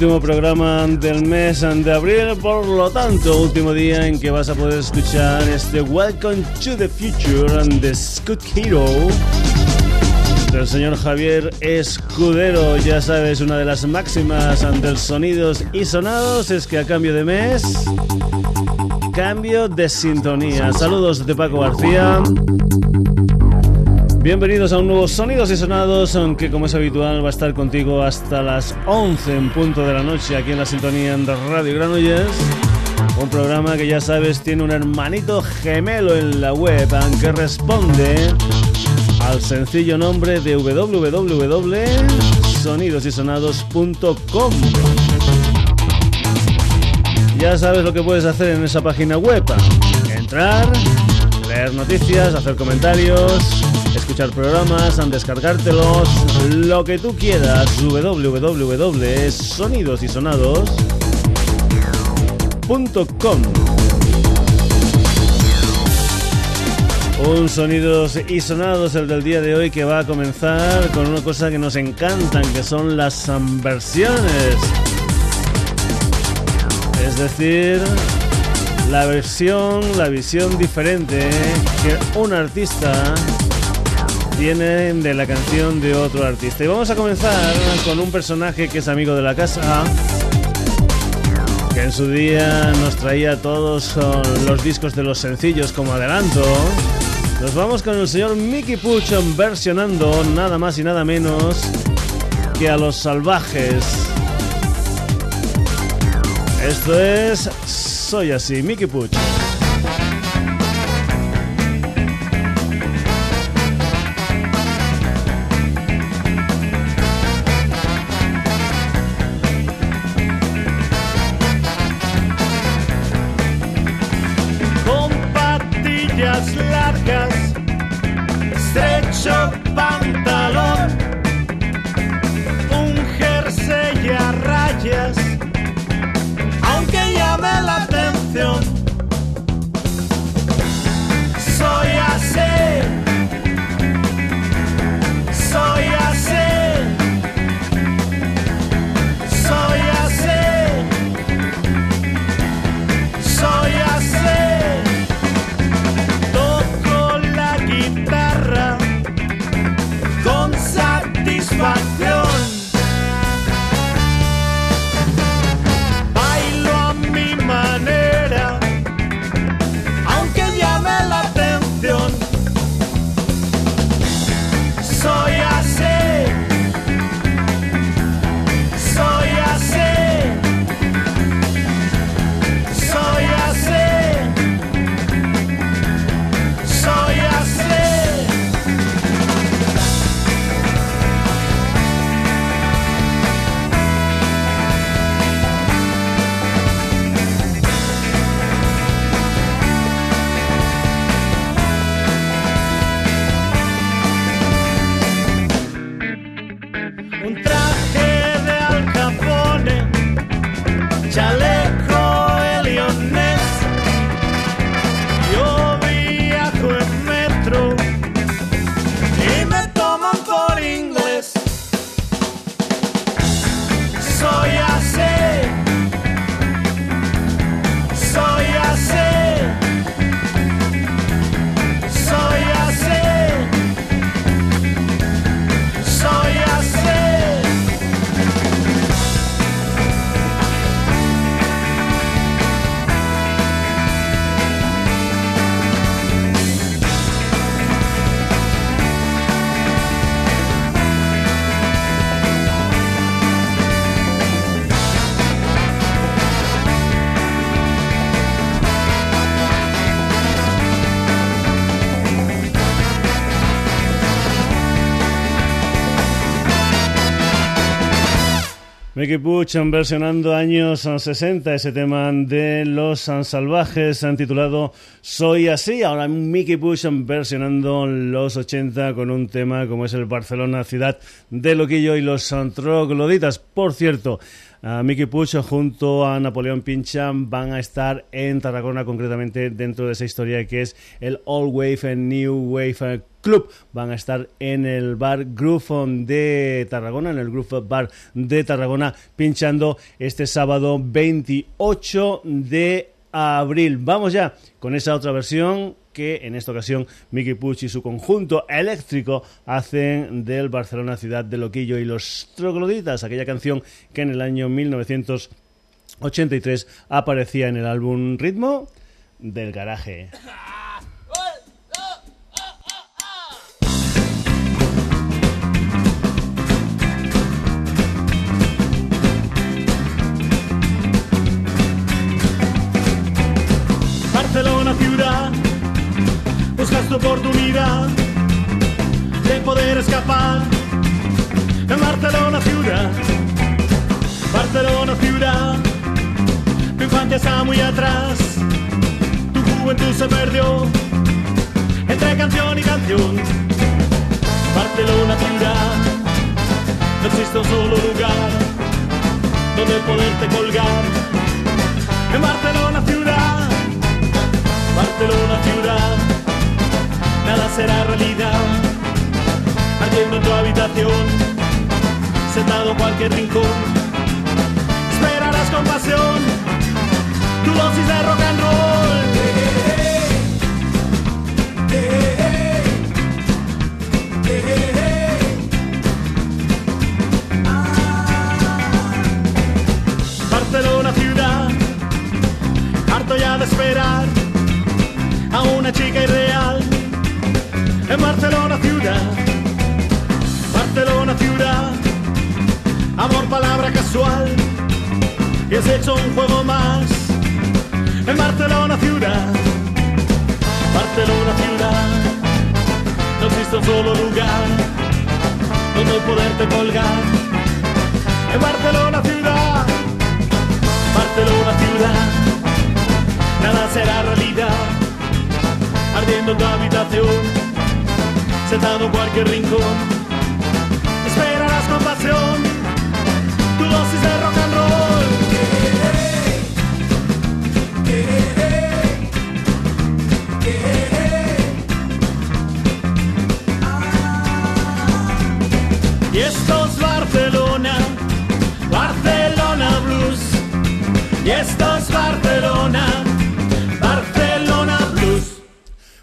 último programa del mes de abril, por lo tanto, último día en que vas a poder escuchar este Welcome to the Future de Scott Hero del señor Javier Escudero. Ya sabes, una de las máximas ante sonidos y sonados es que a cambio de mes, cambio de sintonía. Saludos de Paco García. Bienvenidos a un nuevo Sonidos y Sonados, aunque como es habitual va a estar contigo hasta las 11 en punto de la noche aquí en la sintonía de Radio Granollers. Un programa que ya sabes tiene un hermanito gemelo en la web, aunque responde al sencillo nombre de www.sonidosysonados.com. Ya sabes lo que puedes hacer en esa página web. Entrar, leer noticias, hacer comentarios escuchar programas, descargártelos, lo que tú quieras, www.sonidosysonados.com. Un sonidos y sonados el del día de hoy que va a comenzar con una cosa que nos encantan, que son las versiones. Es decir, la versión, la visión diferente que un artista vienen de la canción de otro artista. Y vamos a comenzar con un personaje que es amigo de la casa, que en su día nos traía todos los discos de los sencillos como adelanto. Nos vamos con el señor Mickey Puch versionando nada más y nada menos que a los salvajes. Esto es Soy así, Mickey Puch. Mickey Butch versionando años 60 ese tema de Los Salvajes titulado Soy así. Ahora Mickey Butch versionando los 80 con un tema como es el Barcelona Ciudad de Loquillo y los Trogloditas. Por cierto, Mickey Puch junto a Napoleón Pincha van a estar en Tarragona, concretamente dentro de esa historia que es el All Wave and New Wave Club. Van a estar en el bar Groove de Tarragona, en el Groove Bar de Tarragona, pinchando este sábado 28 de abril. Vamos ya con esa otra versión que en esta ocasión Mickey Puch y su conjunto eléctrico hacen del Barcelona ciudad de loquillo y los trogloditas, aquella canción que en el año 1983 aparecía en el álbum Ritmo del Garaje. tu oportunidad de poder escapar en Barcelona ciudad. Barcelona ciudad, tu infancia está muy atrás, tu juventud se perdió entre canción y canción. Barcelona ciudad, no existe un solo lugar donde poderte colgar. En Barcelona ciudad, Barcelona ciudad nada será realidad. Ardiendo en tu habitación, sentado en cualquier rincón, esperarás con pasión tu dosis de rock and roll. Barcelona ciudad, harto ya de esperar a una chica irreal Barcelona ciudad, Barcelona ciudad, amor palabra casual, y has hecho un juego más, en Barcelona ciudad, Barcelona ciudad, no existe un solo lugar donde poderte colgar, en Barcelona ciudad, en cualquier rincón. Esperarás con pasión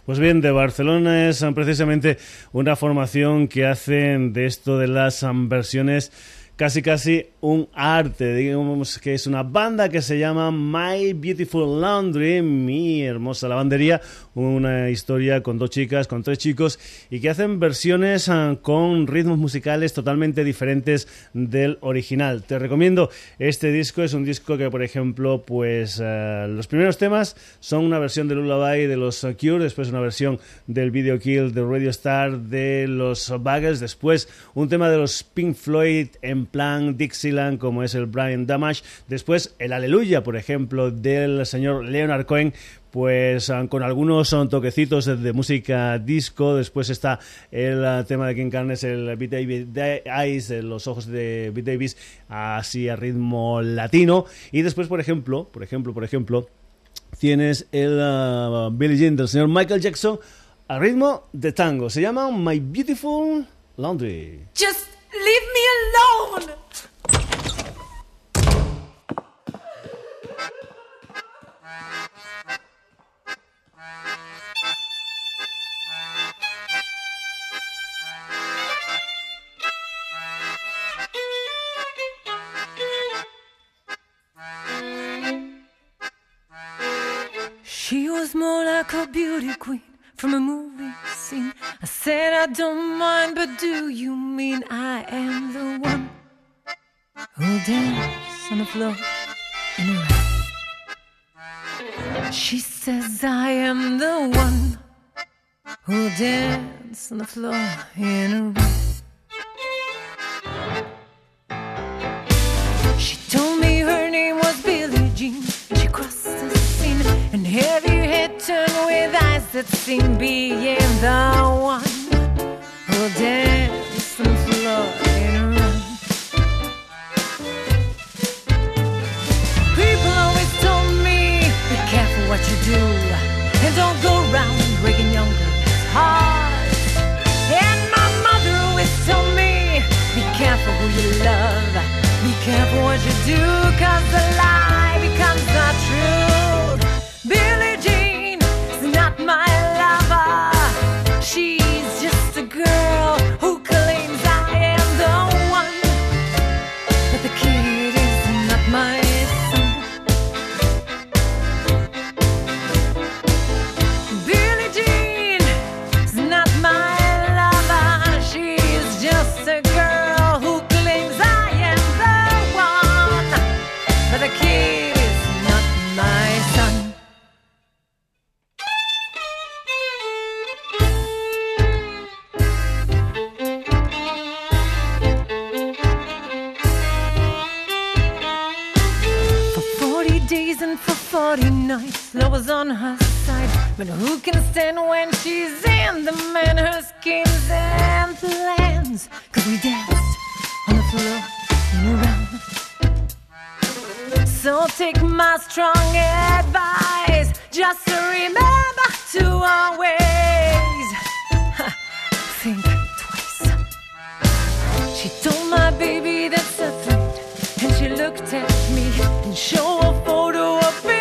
Pues bien, de Barcelona es precisamente una formación que hacen de esto de las versiones casi casi un arte, digamos que es una banda que se llama My Beautiful Laundry, mi hermosa lavandería, una historia con dos chicas, con tres chicos y que hacen versiones ah, con ritmos musicales totalmente diferentes del original. Te recomiendo este disco, es un disco que por ejemplo, pues ah, los primeros temas son una versión de Lullaby de los Cure, después una versión del Video Kill de Radio Star de los Buggles, después un tema de los Pink Floyd en plan Dixieland como es el Brian Damage, después el Aleluya, por ejemplo, del señor Leonard Cohen, pues ah, con algunos son toquecitos de, música disco, después está el ah, tema de King Carnes, el Beat David Eyes, los ojos de Beat Davis, así a ritmo latino, y después, por ejemplo, por ejemplo, por ejemplo, tienes el uh, Billie Jean del señor Michael Jackson a ritmo de tango, se llama My Beautiful Laundry. Leave me alone! She was more like a beauty queen from a movie scene. I said I don't mind, but do you mean I am the one who'll dance on the floor in a? She says I am the one who'll dance on the floor in a room. She told me her name was Billie Jean. She crossed the scene and heavy head turned with eyes that seemed being the one who'll dance what you do. And don't go around breaking young girls' hearts. And my mother always told me, be careful who you love. Be careful what you do, cause the lie becomes the truth. But who can stand when she's in the man, her schemes and plans? Cause we danced on the floor and around. So take my strong advice, just remember to always think twice. She told my baby that's a threat, and she looked at me and showed a photo of baby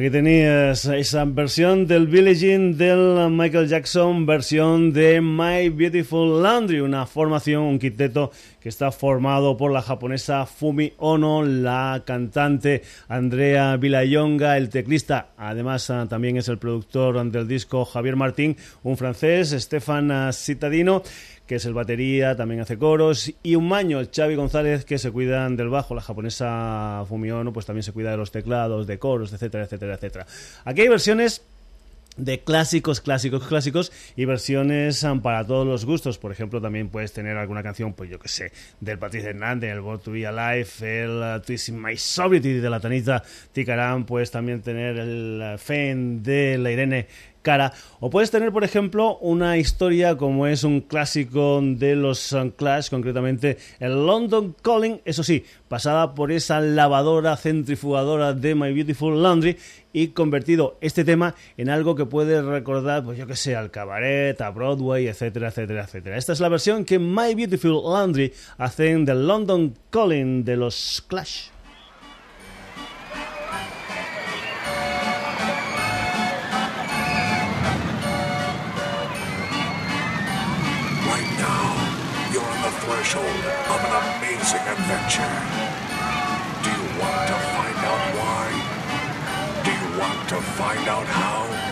Aquí tenías esa versión del Jean del Michael Jackson, versión de My Beautiful Laundry, una formación, un quinteto que está formado por la japonesa Fumi Ono, la cantante Andrea Vilayonga, el teclista, además ah, también es el productor del disco Javier Martín, un francés, Stefan Citadino, que es el batería, también hace coros, y un maño, Xavi González, que se cuidan del bajo, la japonesa Fumiono, pues también se cuida de los teclados, de coros, etcétera, etcétera, etcétera. Aquí hay versiones de clásicos, clásicos, clásicos y versiones um, para todos los gustos. Por ejemplo, también puedes tener alguna canción, pues yo que sé, del Patricio Hernández, el Born to Be Alive, el uh, Twist in My Sobriety de la Tanita Ticarán, puedes también tener el uh, Fen de la Irene cara. O puedes tener, por ejemplo, una historia como es un clásico de los um, Clash, concretamente el London Calling, eso sí, pasada por esa lavadora centrifugadora de My Beautiful Laundry y convertido este tema en algo que puede recordar, pues yo que sé, al cabaret, a Broadway, etcétera, etcétera, etcétera. Esta es la versión que My Beautiful Laundry hacen del London Calling de los Clash. Adventure. Do you want to find out why? Do you want to find out how?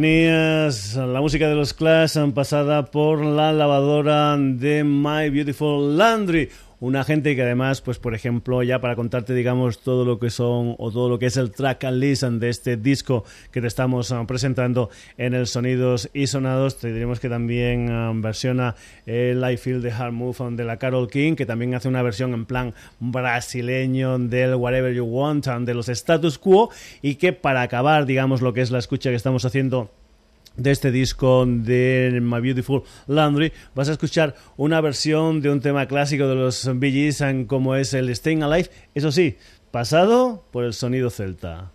Tenías la música de los Clash pasada por la lavadora de My Beautiful Laundry. Una gente que además, pues por ejemplo, ya para contarte, digamos, todo lo que son o todo lo que es el track and listen de este disco que te estamos ah, presentando en el Sonidos y Sonados, te diremos que también ah, versiona el I Feel the Hard Move de la Carol King, que también hace una versión en plan brasileño del Whatever You Want de los Status Quo y que para acabar, digamos, lo que es la escucha que estamos haciendo de este disco de My Beautiful Laundry vas a escuchar una versión de un tema clásico de los Bee como es el Staying Alive, eso sí, pasado por el sonido celta.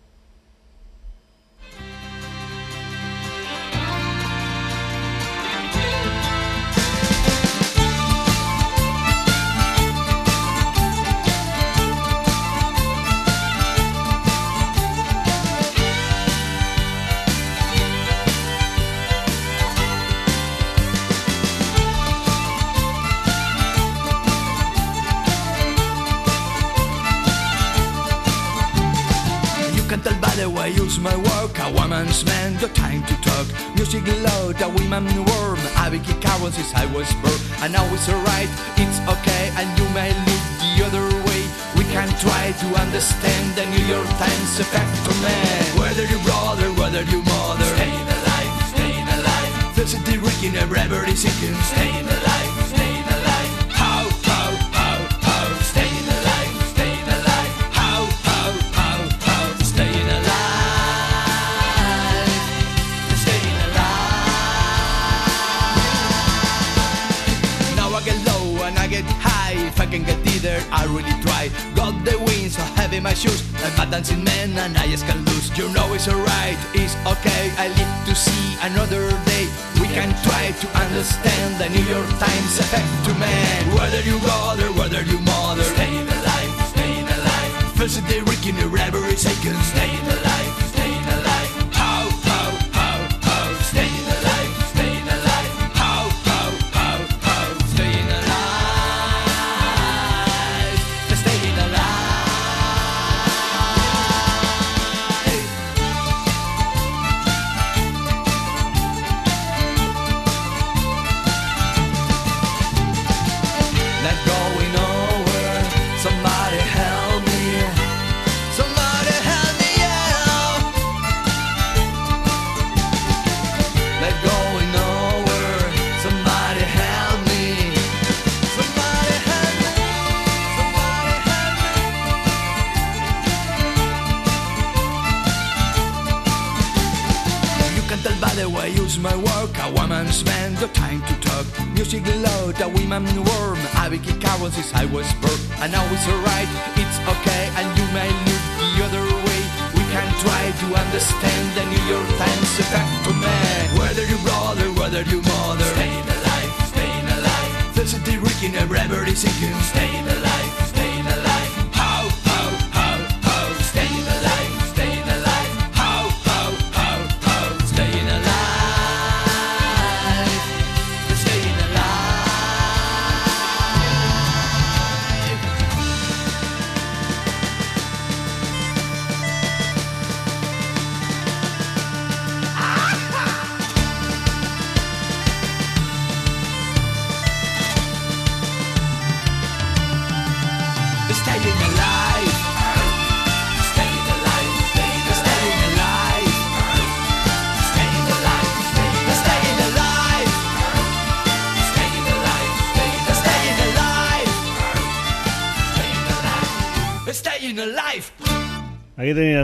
My work. A woman's man, the time to talk. Music loud, a woman warm. I be out since I was born. And now it's alright, it's okay, and you may look the other way. We can try to understand the New York Times effect on man. Whether you brother, whether you mother. Staying alive, staying alive. There's a Rick in every second. Staying alive, I really try. Got the wings so heavy my shoes. I'm a dancing man and I just can't lose. You know it's alright, it's okay. I live to see another day. We can try to understand the New York Times effect to man. Whether you brother, whether you mother. Stay in the. First day Ricky in every second. Staying alive, staying alive. How, how, how, how. Staying alive, staying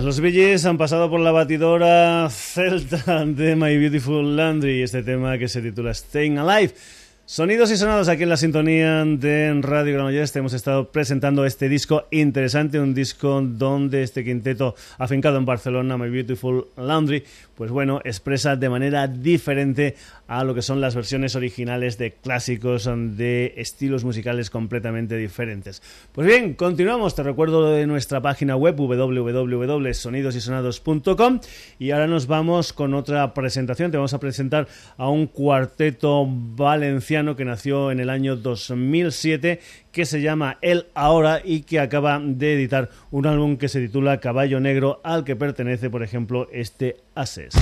Los Billys han pasado por la batidora celta de My Beautiful Landry, este tema que se titula Staying Alive. Sonidos y sonados aquí en la sintonía de Radio Granollers. Hemos estado presentando este disco interesante, un disco donde este quinteto afincado en Barcelona, My Beautiful Laundry, pues bueno, expresa de manera diferente a lo que son las versiones originales de clásicos de estilos musicales completamente diferentes. Pues bien, continuamos, te recuerdo de nuestra página web www.sonidosysonados.com y ahora nos vamos con otra presentación, te vamos a presentar a un cuarteto valenciano que nació en el año 2007 que se llama El Ahora y que acaba de editar un álbum que se titula Caballo Negro al que pertenece por ejemplo este Ases.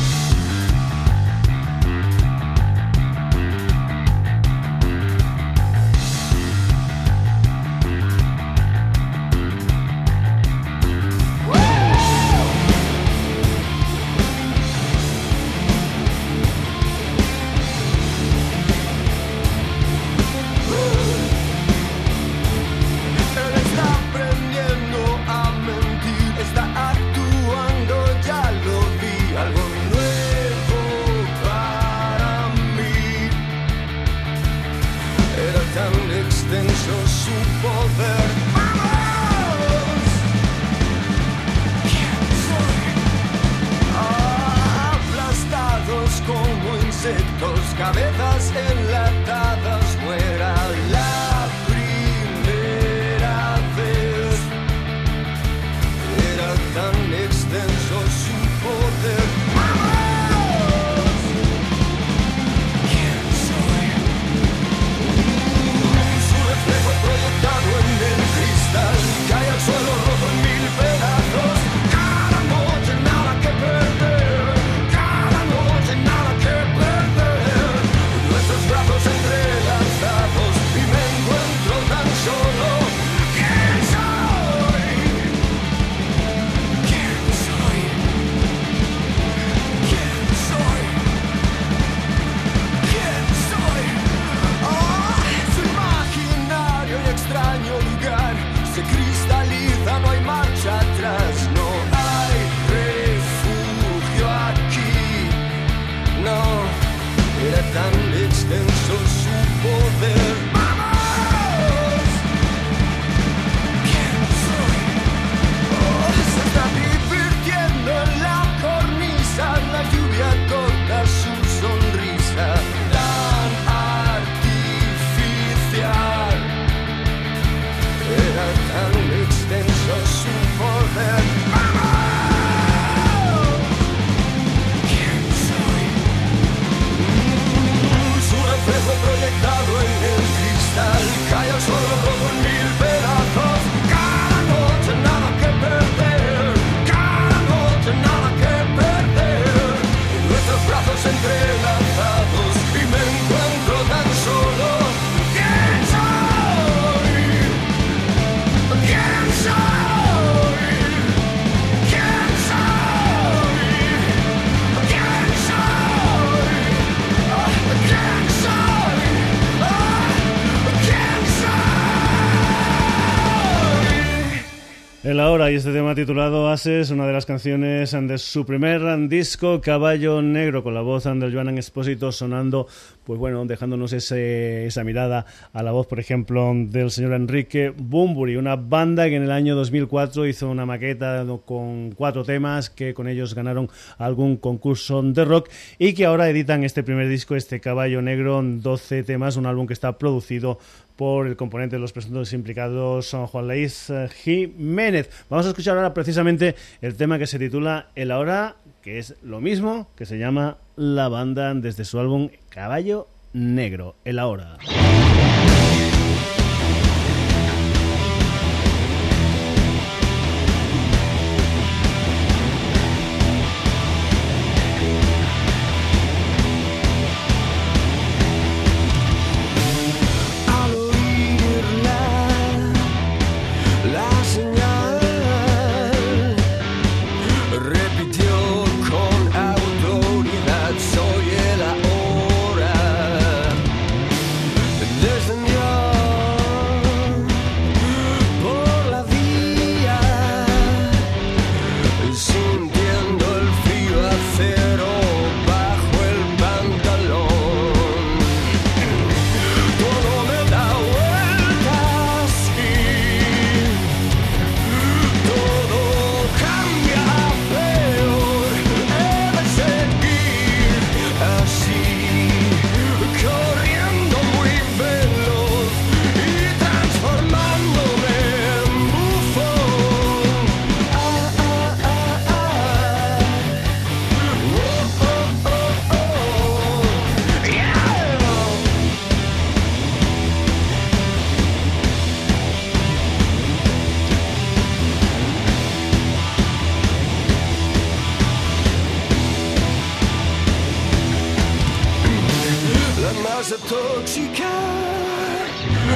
Y este tema titulado Ases, una de las canciones de su primer disco Caballo Negro con la voz del Joan Expósito sonando, pues bueno, dejándonos ese, esa mirada a la voz, por ejemplo, del señor Enrique Bumburi, una banda que en el año 2004 hizo una maqueta con cuatro temas que con ellos ganaron algún concurso de rock y que ahora editan este primer disco, este Caballo Negro, 12 temas, un álbum que está producido por el componente de los presuntos implicados Juan eh, Jiménez. Vamos a escuchar ahora precisamente el tema que se titula El Ahora, que es lo mismo que se llama La Banda desde su álbum Caballo Negro, El Ahora.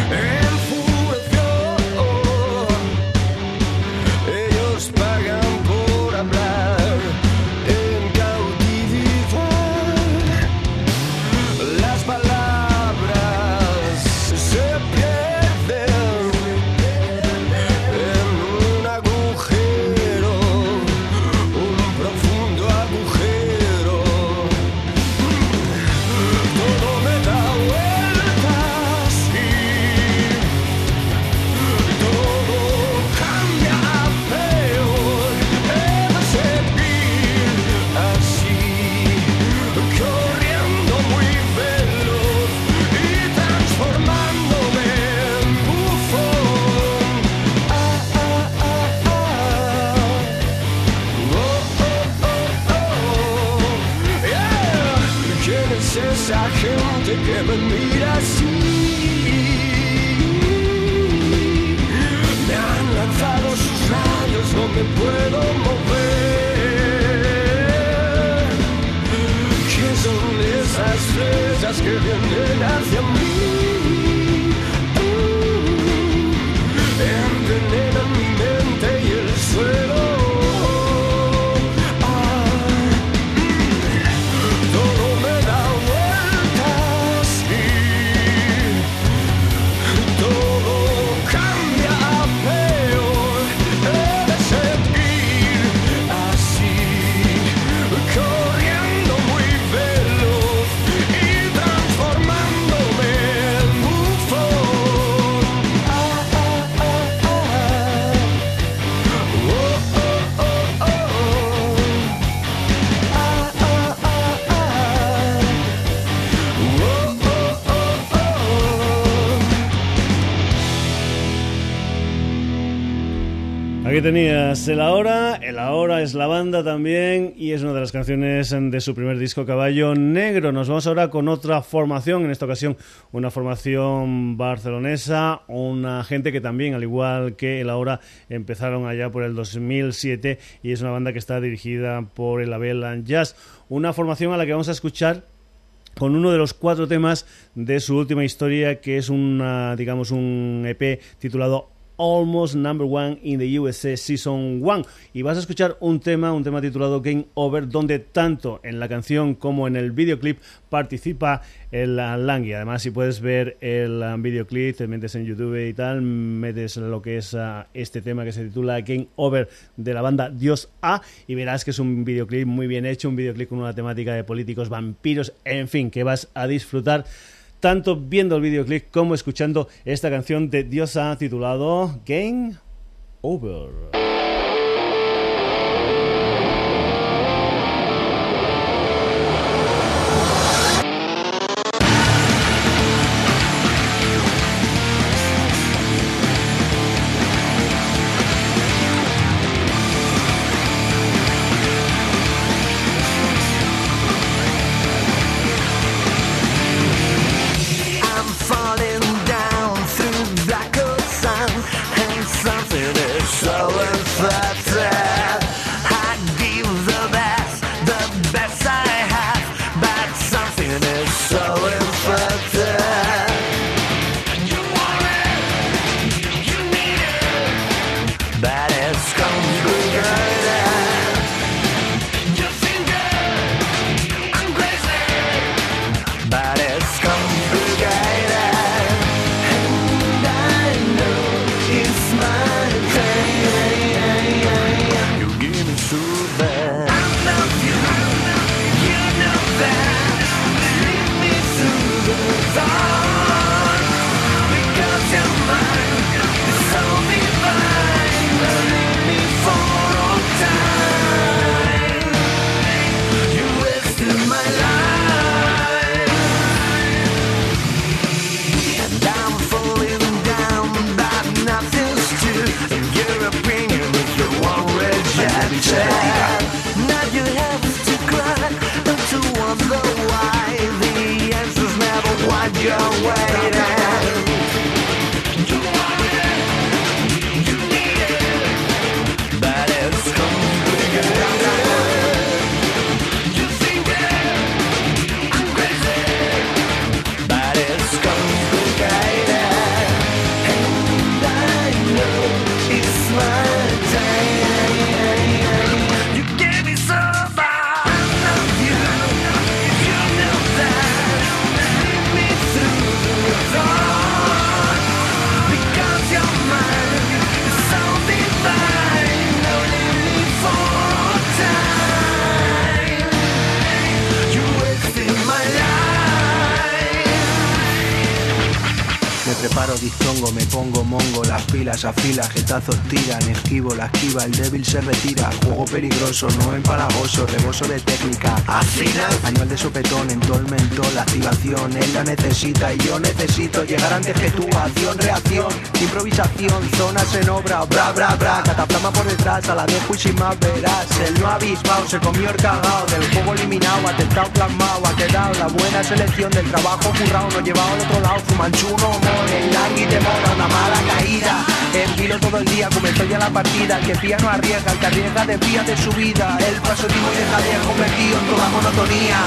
Yeah. que me mira así. Me han lanzado sus rayos, no me puedo mover. ¿Qué son esas flechas que vienen hacia mí? Tenías el ahora, el ahora es la banda también y es una de las canciones de su primer disco Caballo Negro. Nos vamos ahora con otra formación, en esta ocasión una formación barcelonesa, una gente que también, al igual que el ahora, empezaron allá por el 2007 y es una banda que está dirigida por el Abel Jazz. Una formación a la que vamos a escuchar con uno de los cuatro temas de su última historia, que es una, digamos, un EP titulado Almost Number One in the USA Season 1. Y vas a escuchar un tema, un tema titulado Game Over, donde tanto en la canción como en el videoclip participa el Langui. Además, si puedes ver el videoclip, te metes en YouTube y tal, metes lo que es uh, este tema que se titula Game Over de la banda Dios A y verás que es un videoclip muy bien hecho, un videoclip con una temática de políticos, vampiros, en fin, que vas a disfrutar tanto viendo el videoclip como escuchando esta canción de Diosa titulado Game Over. Afila, jetazos tiran, esquivo la esquiva, el débil se retira, peligroso, no empalagoso, reboso de técnica, afina, anual de sopetón, en todo el mentol, activación, él la necesita y yo necesito llegar antes que tu acción, reacción, improvisación, zonas en obra, bra bra bra, cataflama por detrás, a la dejo y sin más verás, el no avispado, se comió el cagao, del juego eliminado, atentado plasmado, ha quedado la buena selección del trabajo currado, no llevado al otro lado, fumanchuno, mole, el langui te una mala caída, en vilo todo el día, comenzó ya la partida. Que pía no arriesga, el que arriesga desvía de su vida. El paso vivo deja de convertido en toda monotonía.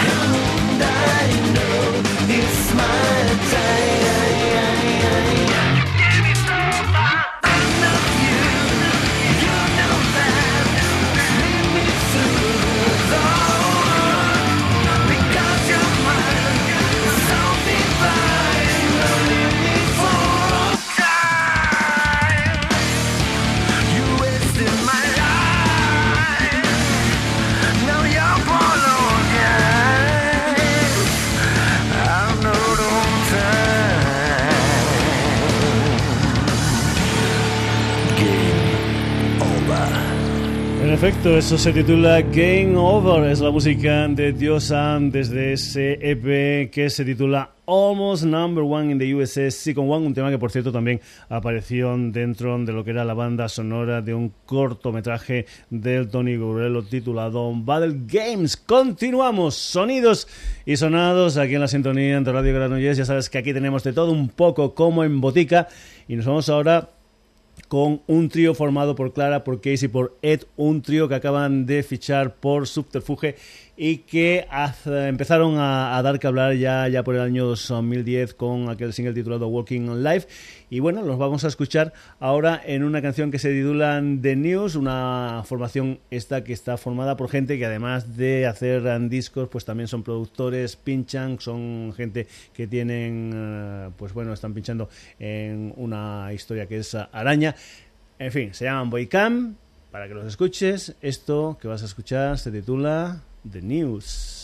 Perfecto, eso se titula Game Over, es la música de Diosan desde ese EP que se titula Almost Number One in the USA Second One, un tema que por cierto también apareció dentro de lo que era la banda sonora de un cortometraje del Tony Gurrello titulado Battle Games. Continuamos, sonidos y sonados aquí en la sintonía de Radio Granollers, ya sabes que aquí tenemos de todo un poco como en botica. Y nos vamos ahora con un trío formado por Clara, por Casey, por Ed, un trío que acaban de fichar por Subterfuge y que empezaron a, dar que hablar ya, ya por el año 2010 con aquel single titulado Walking Life. Y bueno, los vamos a escuchar ahora en una canción que se titula The News, una formación esta que está formada por gente que además de hacer discos, pues también son productores, pinchan, son gente que tienen, eh, pues bueno, están pinchando en una historia que es Araña. En fin, se llaman Boycam. Para que los escuches, esto que vas a escuchar se titula The News.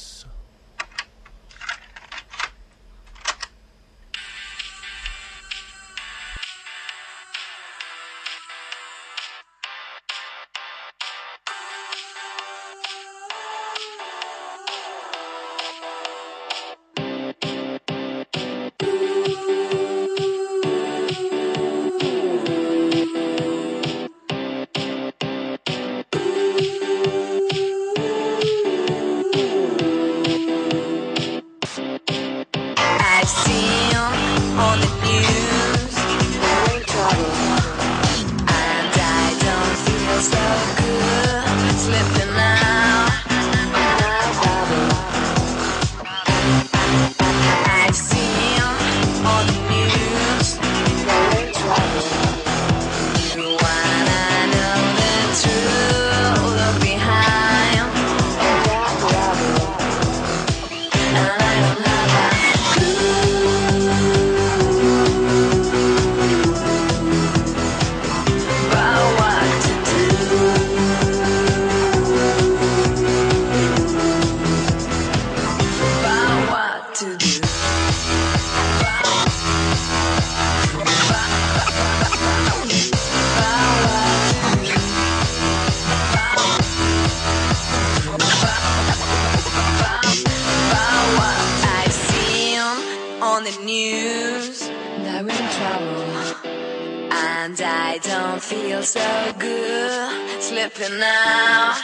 girl slipping out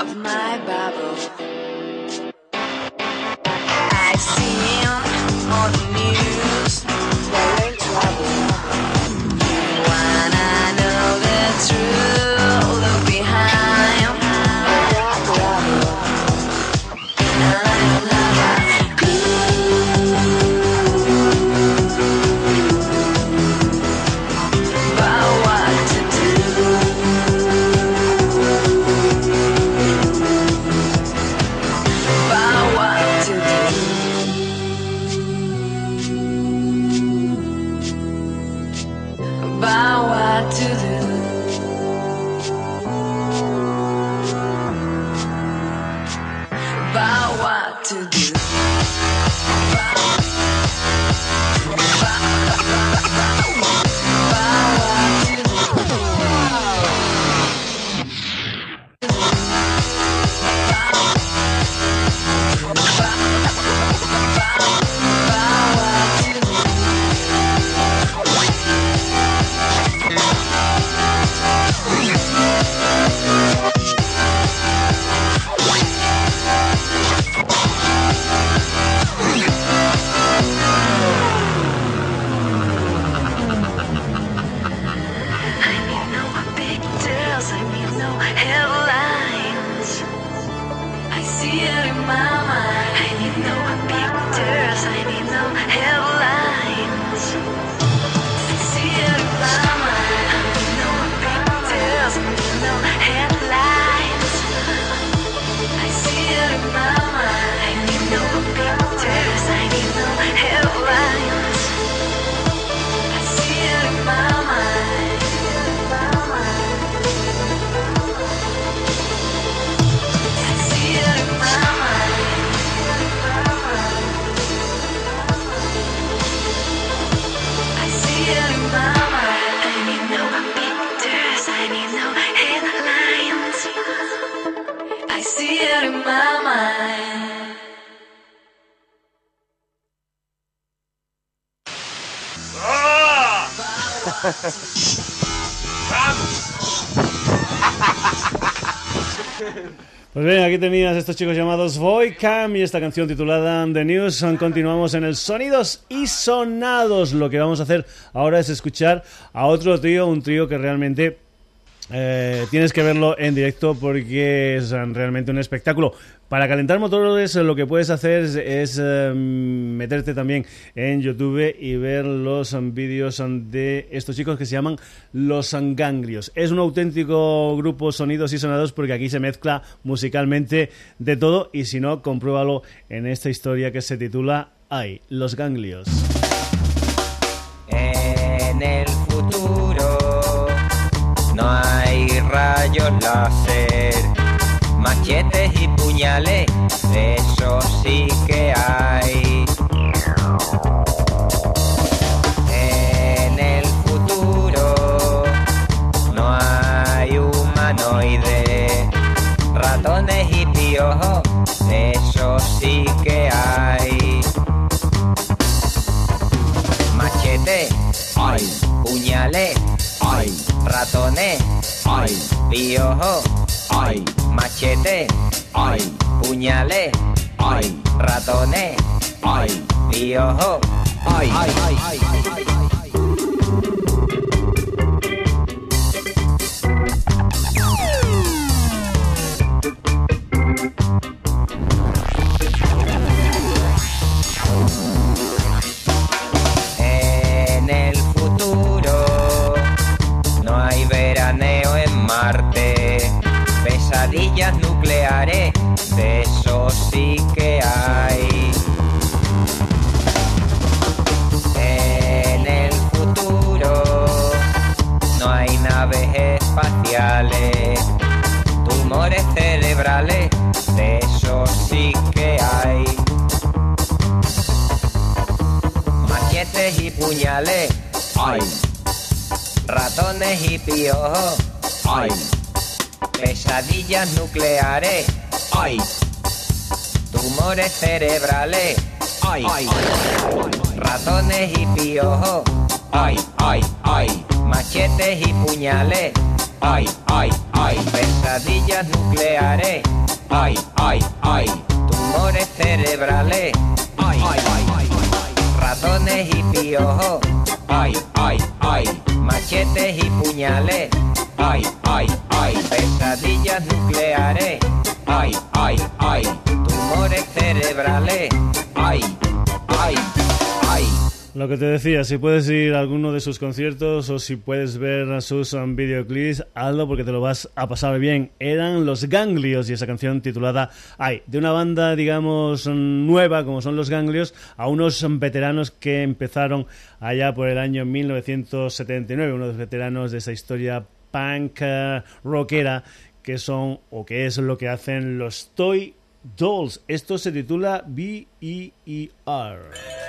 of my bubble. I see him seem me. Tenías estos chicos llamados Cam y esta canción titulada The News. Continuamos en el Sonidos y Sonados. Lo que vamos a hacer ahora es escuchar a otro trío, un trío que realmente eh, tienes que verlo en directo porque es realmente un espectáculo. Para calentar motores lo que puedes hacer es, eh, meterte también en YouTube y ver los vídeos de estos chicos que se llaman Los Ganglios. Es un auténtico grupo sonidos y sonados porque aquí se mezcla musicalmente de todo y si no, compruébalo en esta historia que se titula Ay, Los Ganglios. En el futuro no hay rayos láser, machetes y puñales, eso sí que hay. En el futuro no hay humanoides, ratones y piojos, eso sí que hay. Machete, ay, puñales, ay, ratones, ay, piojos, ay, machete, ay, puñales, ay, ratones, ay, piojos, ay, ay, ay, ratones y piojos, ay, pesadillas nucleares, ay, tumores cerebrales, ay, ratones y piojos, ay, ay, ay, machetes y puñales, ay, ay, ay, pesadillas nucleares, ay, ay, ay, tumores cerebrales, ay, ay, ay, ay, ratones y piojos, ay, ay, ay, machetes y puñales, ay, ay, ay, pesadillas nucleares, ay, ay, ay, tumores cerebrales, ay, ay. Lo que te decía, si puedes ir a alguno de sus conciertos o si puedes ver sus um, videoclips, hazlo porque te lo vas a pasar bien. Eran los Ganglios y esa canción titulada Ay, de una banda, digamos, nueva como son los Ganglios, a unos veteranos que empezaron allá por el año 1979, unos veteranos de esa historia punk eh, rockera que son o que es lo que hacen los Toy Dolls. Esto se titula B-E-E-R.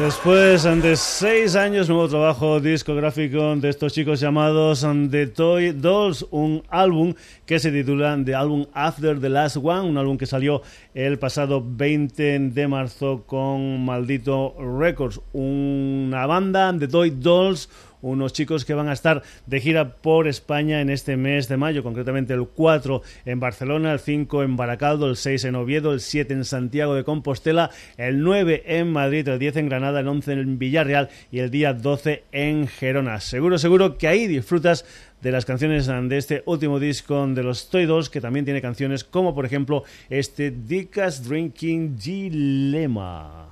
Después de seis años, nuevo trabajo discográfico de estos chicos llamados The Toy Dolls, un álbum que se titula The Album After the Last One, un álbum que salió el pasado 20 de marzo con Maldito Records, una banda de Toy Dolls unos chicos que van a estar de gira por España en este mes de mayo, concretamente el 4 en Barcelona, el 5 en Baracaldo, el 6 en Oviedo, el 7 en Santiago de Compostela, el 9 en Madrid, el 10 en Granada, el 11 en Villarreal y el día 12 en Gerona. Seguro, seguro que ahí disfrutas de las canciones de este último disco de los Toy Dolls, que también tiene canciones como por ejemplo este Dickas Drinking Dilemma.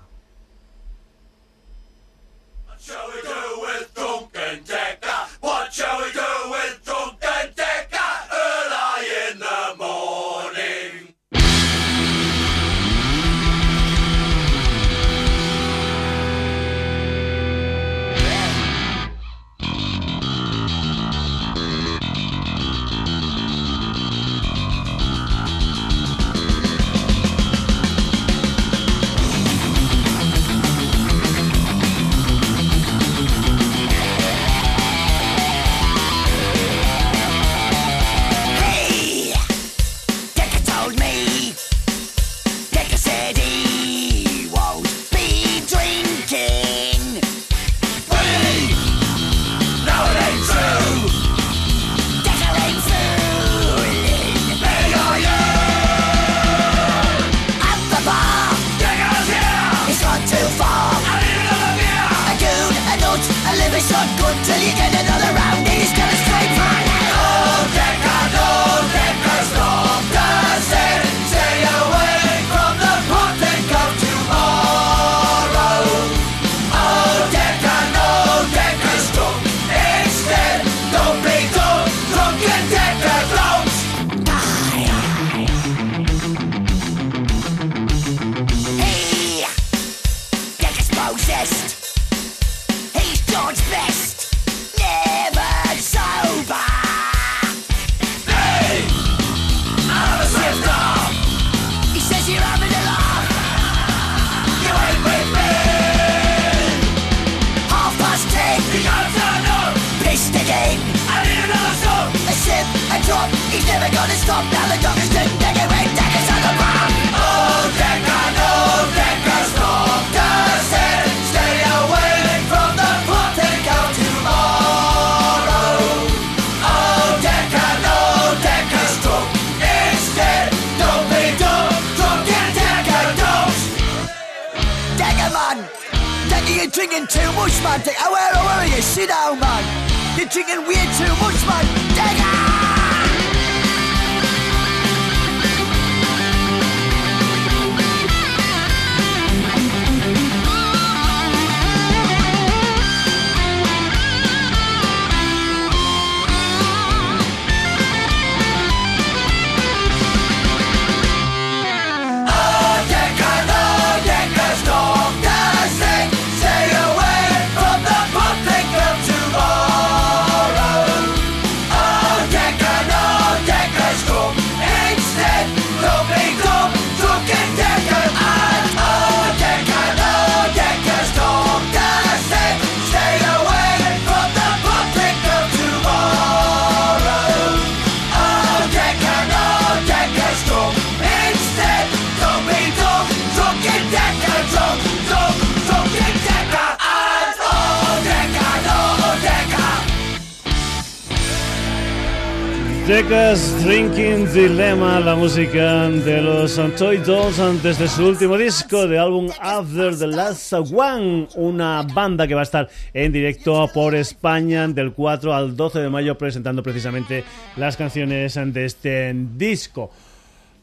Decas Drinking Dilemma, la música de los Toy antes de su último disco de álbum After the Last One, una banda que va a estar en directo por España del 4 al 12 de mayo presentando precisamente las canciones de este disco.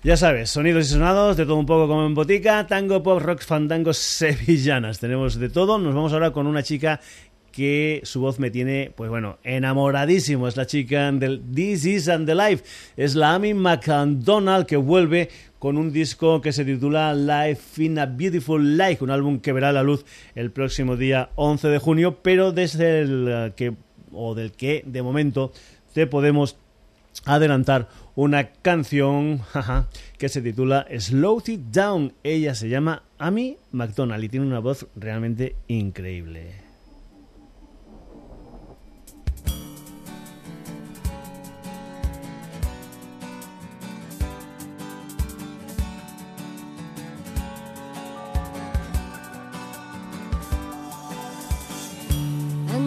Ya sabes, sonidos y sonados, de todo un poco como en botica, tango, pop, rock, fandangos, sevillanas. Tenemos de todo. Nos vamos ahora con una chica que su voz me tiene, pues bueno, enamoradísimo. Es la chica del This Is and the Life. Es la Amy McDonald que vuelve con un disco que se titula Life in a Beautiful Life, un álbum que verá la luz el próximo día 11 de junio, pero desde el que, o del que de momento te podemos adelantar una canción que se titula Slow It Down. Ella se llama Amy McDonald y tiene una voz realmente increíble.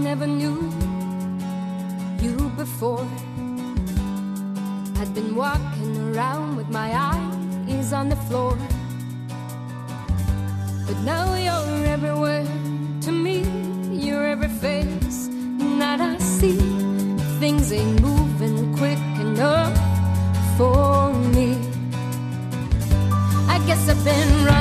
Never knew you before. I'd been walking around with my eyes on the floor. But now you're everywhere to me, you're every face that I see. Things ain't moving quick enough for me. I guess I've been running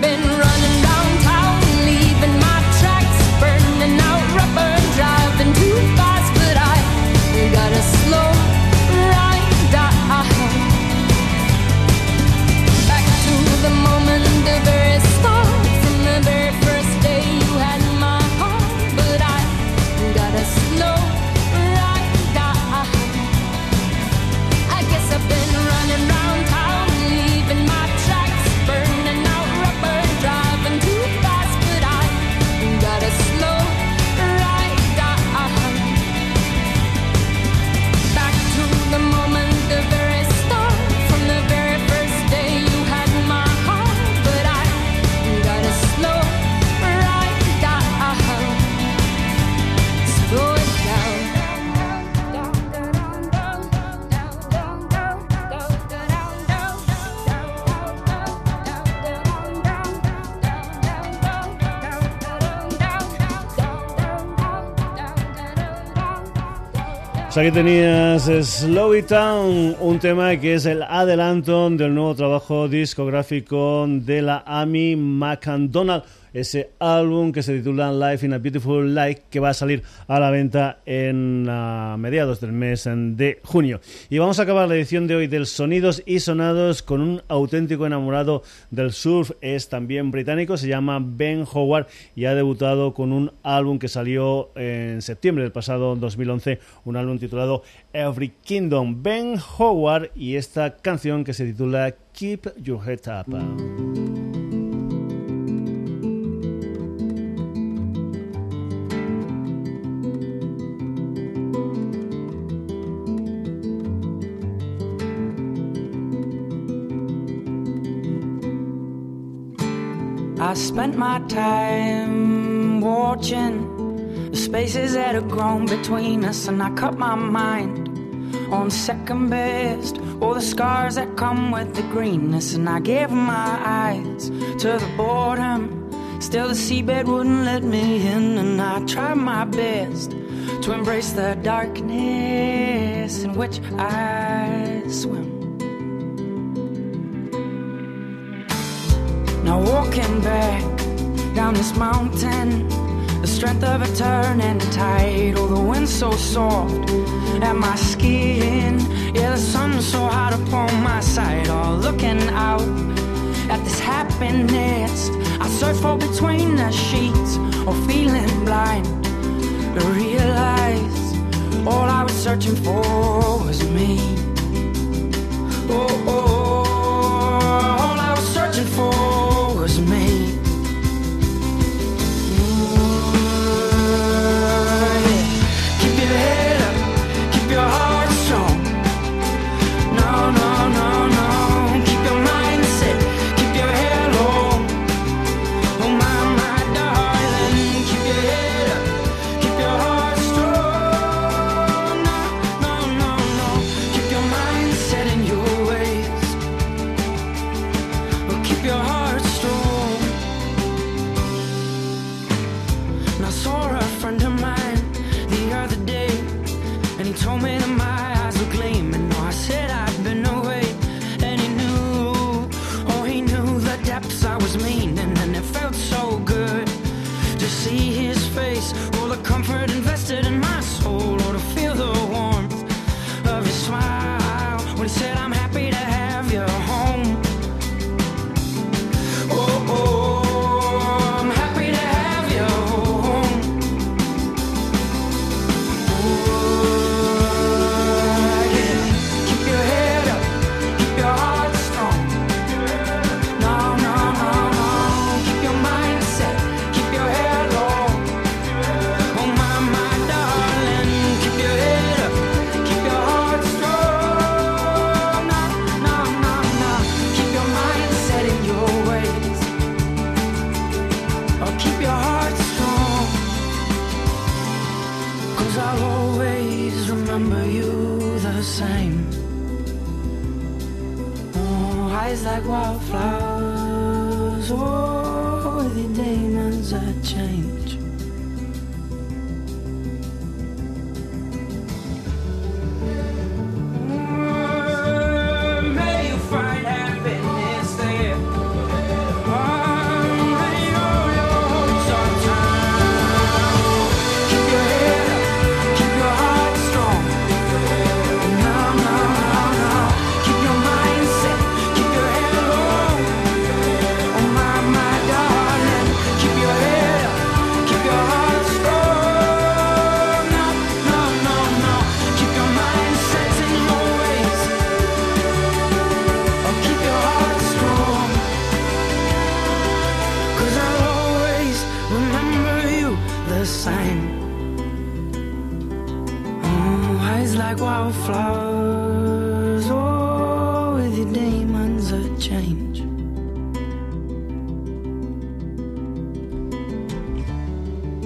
been running round aquí tenías Slow It Down, un tema que es el adelanto del nuevo trabajo discográfico de la Amy McDonald. Ese álbum que se titula Life in a Beautiful Light que va a salir a la venta en a mediados del mes de junio. Y vamos a acabar la edición de hoy del Sonidos y Sonados con un auténtico enamorado del surf. Es también británico, se llama Ben Howard y ha debutado con un álbum que salió en septiembre del pasado 2011, un álbum titulado Every Kingdom. Ben Howard y esta canción que se titula Keep Your Head Up. I spent my time watching the spaces that have grown between us, and I cut my mind on second best. All the scars that come with the greenness, and I gave my eyes to the boredom Still, the seabed wouldn't let me in, and I tried my best to embrace the darkness in which I swim. Now, walking back down this mountain, the strength of a turning tide. Oh, the wind so soft at my skin. Yeah, the sun so hot upon my side. Oh, looking out at this happiness I search for between the sheets or feeling blind to realize all I was searching for was me. Oh, oh, all I was searching for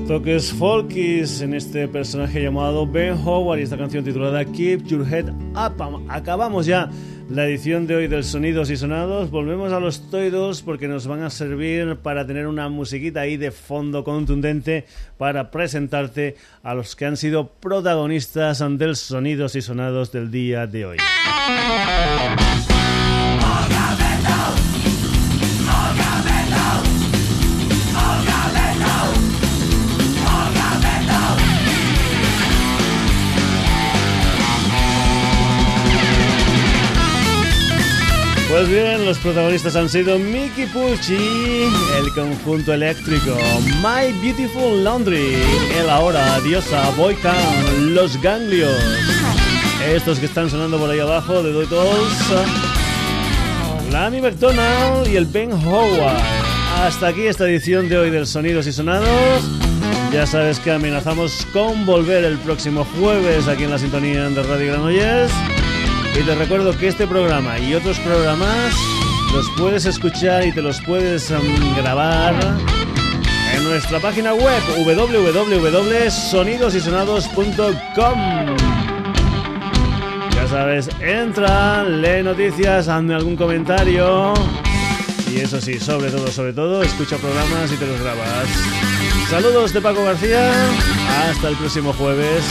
Toques folkies en este personaje llamado Ben Howard y esta canción titulada Keep Your Head Up. Acabamos ya la edición de hoy del Sonidos y Sonados. Volvemos a los toidos porque nos van a servir para tener una musiquita ahí de fondo contundente para presentarte a los que han sido protagonistas del Sonidos y Sonados del día de hoy. Pues bien, los protagonistas han sido Mickey Pucci, el conjunto eléctrico, My Beautiful Laundry, el ahora diosa Boycan, Los Ganglios, estos que están sonando por ahí abajo de Dolls, Lani McDonald y el Ben Howard. Hasta aquí esta edición de hoy del Sonidos y Sonados. Ya sabes que amenazamos con volver el próximo jueves aquí en la sintonía de Radio Granollers. Y te recuerdo que este programa y otros programas los puedes escuchar y te los puedes um, grabar en nuestra página web www.sonidosysonados.com. Ya sabes, entra, lee noticias, hazme algún comentario Y eso sí, sobre todo, sobre todo, escucha programas y te los grabas. Saludos de Paco García. Hasta el próximo jueves.